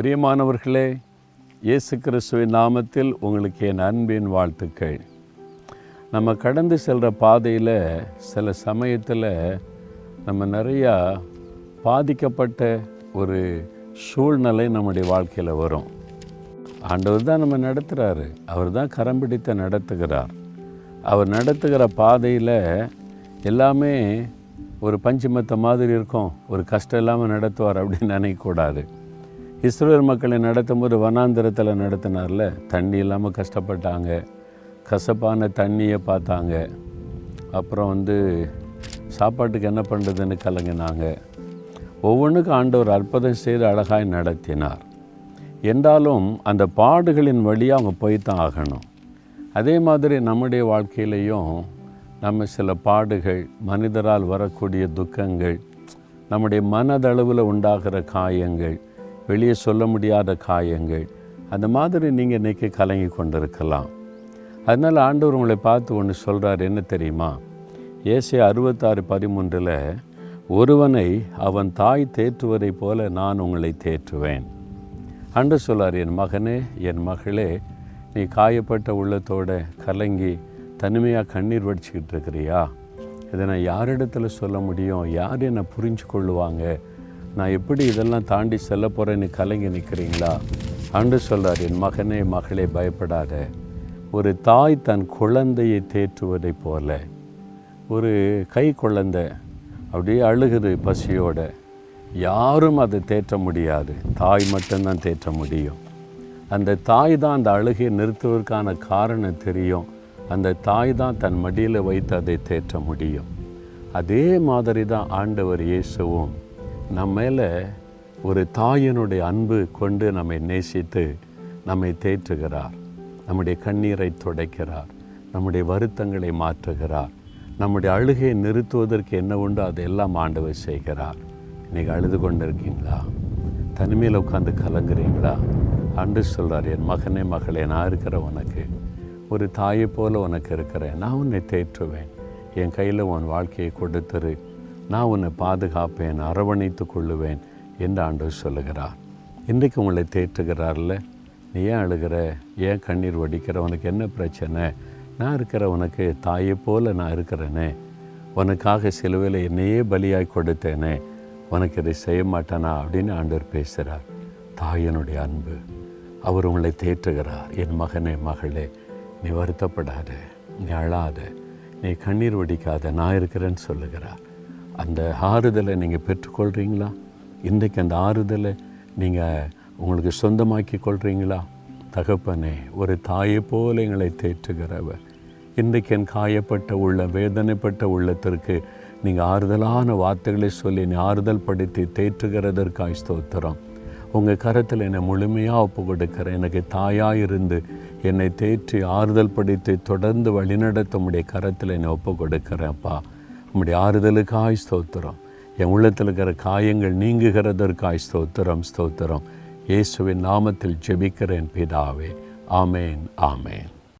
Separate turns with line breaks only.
பிரியமானவர்களே இயேசு கிறிஸ்துவின் நாமத்தில் உங்களுக்கு என் அன்பின் வாழ்த்துக்கள். நம்ம கடந்து செல்கிற பாதையில் சில சமயத்தில் நம்ம நிறையா பாதிக்கப்பட்ட ஒரு சூழ்நிலை நம்முடைய வாழ்க்கையில் வரும். ஆண்டவர் தான் நம்ம நடத்துகிறாரு அவர் தான் கரம் பிடித்த நடத்துகிறார். அவர் நடத்துகிற பாதையில் எல்லாமே ஒரு பஞ்சமத்த மாதிரி இருக்கும். ஒரு கஷ்டம் இல்லாமல் நடத்துவார் அப்படின்னு நினைக்கக்கூடாது இஸ்ரேல் மக்களை நடத்தும் போது வனாந்திரத்தில் நடத்தினார்ல? தண்ணி இல்லாமல் கஷ்டப்பட்டாங்க. கசப்பான தண்ணியை பார்த்தாங்க. அப்புறம் வந்து சாப்பாட்டுக்கு என்ன பண்ணுறதுன்னு கலங்கினாங்க. ஒவ்வொன்றுக்கும் ஆண்டவர் அற்புதம் செய்து அழகாய் நடத்தினார். என்றாலும் அந்த பாடுகளின் வழியாக அவங்க போய் தான் ஆகணும். அதே மாதிரி நம்முடைய வாழ்க்கையிலையும் நம்ம சில பாடுகள் மனிதரால் வரக்கூடிய துக்கங்கள் நம்முடைய மனதளவில் உண்டாகிற காயங்கள் வெளியே சொல்ல முடியாத காயங்கள். அந்த மாதிரி நீங்கள் இன்றைக்கி கலங்கி கொண்டிருக்கலாம். அதனால் ஆண்டவர் உங்களை பார்த்து ஒன்று சொல்கிறார் என்ன தெரியுமா? ஏசே அறுபத்தாறு பதிமூன்றில் ஒருவனை அவன் தாய் தேற்றுவதைப் போல நான் உங்களை தேற்றுவேன். அன்று சொல்லார் என் மகனே என் மகளே நீ காயப்பட்ட உள்ளத்தோட கலங்கி தனிமையாக கண்ணீர் வடிச்சுக்கிட்டு இருக்கிறியா? இதை நான் யாரிடத்துல சொல்ல முடியும்? யார் என்னை புரிஞ்சு கொள்ளுவாங்க நான் எப்படி இதெல்லாம் தாண்டி செல்ல போகிறேன்னு கலங்கி நிற்கிறீங்களா அன்று சொல்கிறார் என் மகனே மகளே பயப்படாத. ஒரு தாய் தன் குழந்தையை தேற்றுவதைப் போல. ஒரு கை குழந்தை அப்படியே அழுகுது பசியோட. யாரும் அதை தேற்ற முடியாது. தாய் மட்டும்தான் தேற்ற முடியும். அந்த தாய் தான் அந்த அழுகையை நிறுத்துவதற்கான காரணம் தெரியும். அந்த தாய் தான் தன் மடியில் வைத்து அதை தேற்ற முடியும். அதே மாதிரி தான் ஆண்டவர் இயேசுவும் நம்ம மேலே ஒரு தாயினுடைய அன்பு கொண்டு நம்மை நேசித்து நம்மை தேற்றுகிறார். நம்முடைய கண்ணீரை துடைக்கிறார். நம்முடைய வருத்தங்களை மாற்றுகிறார். நம்முடைய அழுகையை நிறுத்துவதற்கு என்ன உண்டோ அதையெல்லாம் ஆண்டவர் செய்கிறார். இன்றைக்கி அழுது கொண்டு இருக்கீங்களா தனிமையில் உட்காந்து கலங்குறீங்களா? அன்று சொல்கிறார் என் மகனே மகளே நான் இருக்கிற உனக்கு. ஒரு தாயை போல உனக்கு இருக்கிறேன். நான் உன்னை தேற்றுவேன். என் கையில் உன் வாழ்க்கையை கொடுத்துரு. நான் உன்னை பாதுகாப்பேன் அரவணைத்து கொள்ளுவேன் என்று ஆண்டவர் சொல்லுகிறார். இன்றைக்கு உங்களை தேற்றுகிறார்ல? நீ ஏன் அழுகிற? ஏன் கண்ணீர் வடிக்கிற? உனக்கு என்ன பிரச்சனை? நான் இருக்கிற உனக்கு தாயை போல நான் இருக்கிறேனே. உனக்காக சிலுவையில் என்னையே பலியாய் கொடுத்தேனே. உனக்கு இதை செய்ய மாட்டானா அப்படின்னு ஆண்டவர் பேசுகிறார். தாயனுடைய அன்பு அவர் உங்களை தேற்றுகிறார். என் மகனே மகளே நீ வருத்தப்படாத நீ அழாத நீ கண்ணீர் வடிக்காத நான் இருக்கிறேன்னு சொல்லுகிறார். அந்த ஆறுதலை நீங்கள் பெற்றுக்கொள்கிறீங்களா இன்றைக்கு அந்த ஆறுதலை நீங்கள் உங்களுக்கு சொந்தமாக்கி கொள்கிறீங்களா தகப்பனே ஒரு தாயை போல எங்களை தேற்றுகிறவர். இன்றைக்கு என் காயப்பட்ட உள்ள வேதனைப்பட்ட உள்ளத்திற்கு நீங்கள் ஆறுதலான வார்த்தைகளை சொல்லி நீ ஆறுதல் படுத்தி தேற்றுகிறதற்காய் ஸ்தோத்திரம். உங்கள் கரத்தில் என்னை முழுமையாக ஒப்பு கொடுக்கிறேன் எனக்கு தாயாக இருந்து என்னை தேற்றி ஆறுதல் படுத்தி தொடர்ந்து வழிநடத்த உடைய கரத்தில் என்னை ஒப்பு கொடுக்கிறேன்ப்பா உம்முடைய ஆறுதலுக்காய் ஸ்தோத்திரம். என் உள்ளத்தில் இருக்கிற காயங்கள் நீங்குகிறதற்காய் ஸ்தோத்திரம் ஸ்தோத்திரம். இயேசுவின் நாமத்தில் ஜெபிக்கிறேன் பிதாவே. ஆமேன் ஆமேன்.